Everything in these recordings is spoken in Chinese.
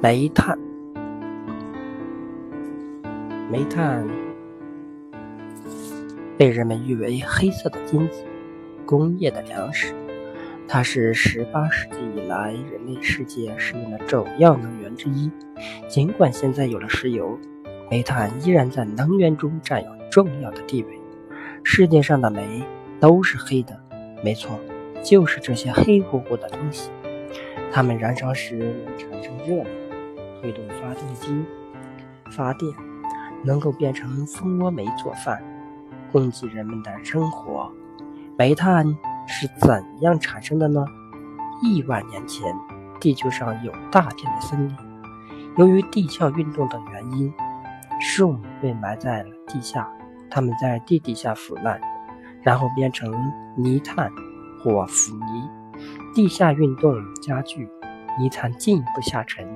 煤炭，煤炭被人们誉为“黑色的金子”，工业的粮食。它是18世纪以来人类世界使用的主要能源之一。尽管现在有了石油，煤炭依然在能源中占有重要的地位。世界上的煤都是黑的，没错，就是这些黑乎乎的东西。它们燃烧时产生热量。推动发电机发电，能够变成蜂窝煤做饭，供给人们的生活。煤炭是怎样产生的呢？亿万年前，地球上有大片的森林，由于地壳运动等原因，树木被埋在了地下，它们在地底下腐烂，然后变成泥炭或腐泥。地下运动加剧，泥炭进一步下沉。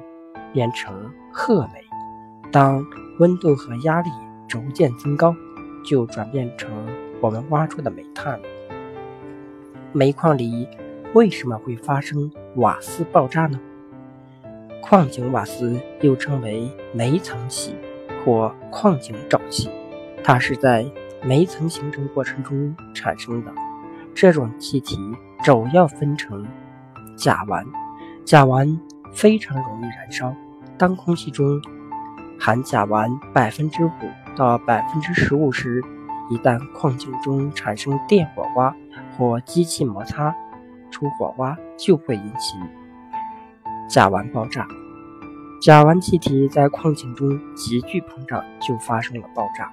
变成褐煤，当温度和压力逐渐增高，就转变成我们挖出的煤炭。煤矿里为什么会发生瓦斯爆炸呢？矿井瓦斯又称为煤层气或矿井沼气，它是在煤层形成过程中产生的。这种气体主要分成甲烷，甲烷。非常容易燃烧。当空气中含甲烷百分之五到百分之十五时，一旦矿井中产生电火花或机器摩擦出火花，就会引起甲烷爆炸。甲烷气体在矿井中急剧膨胀，就发生了爆炸。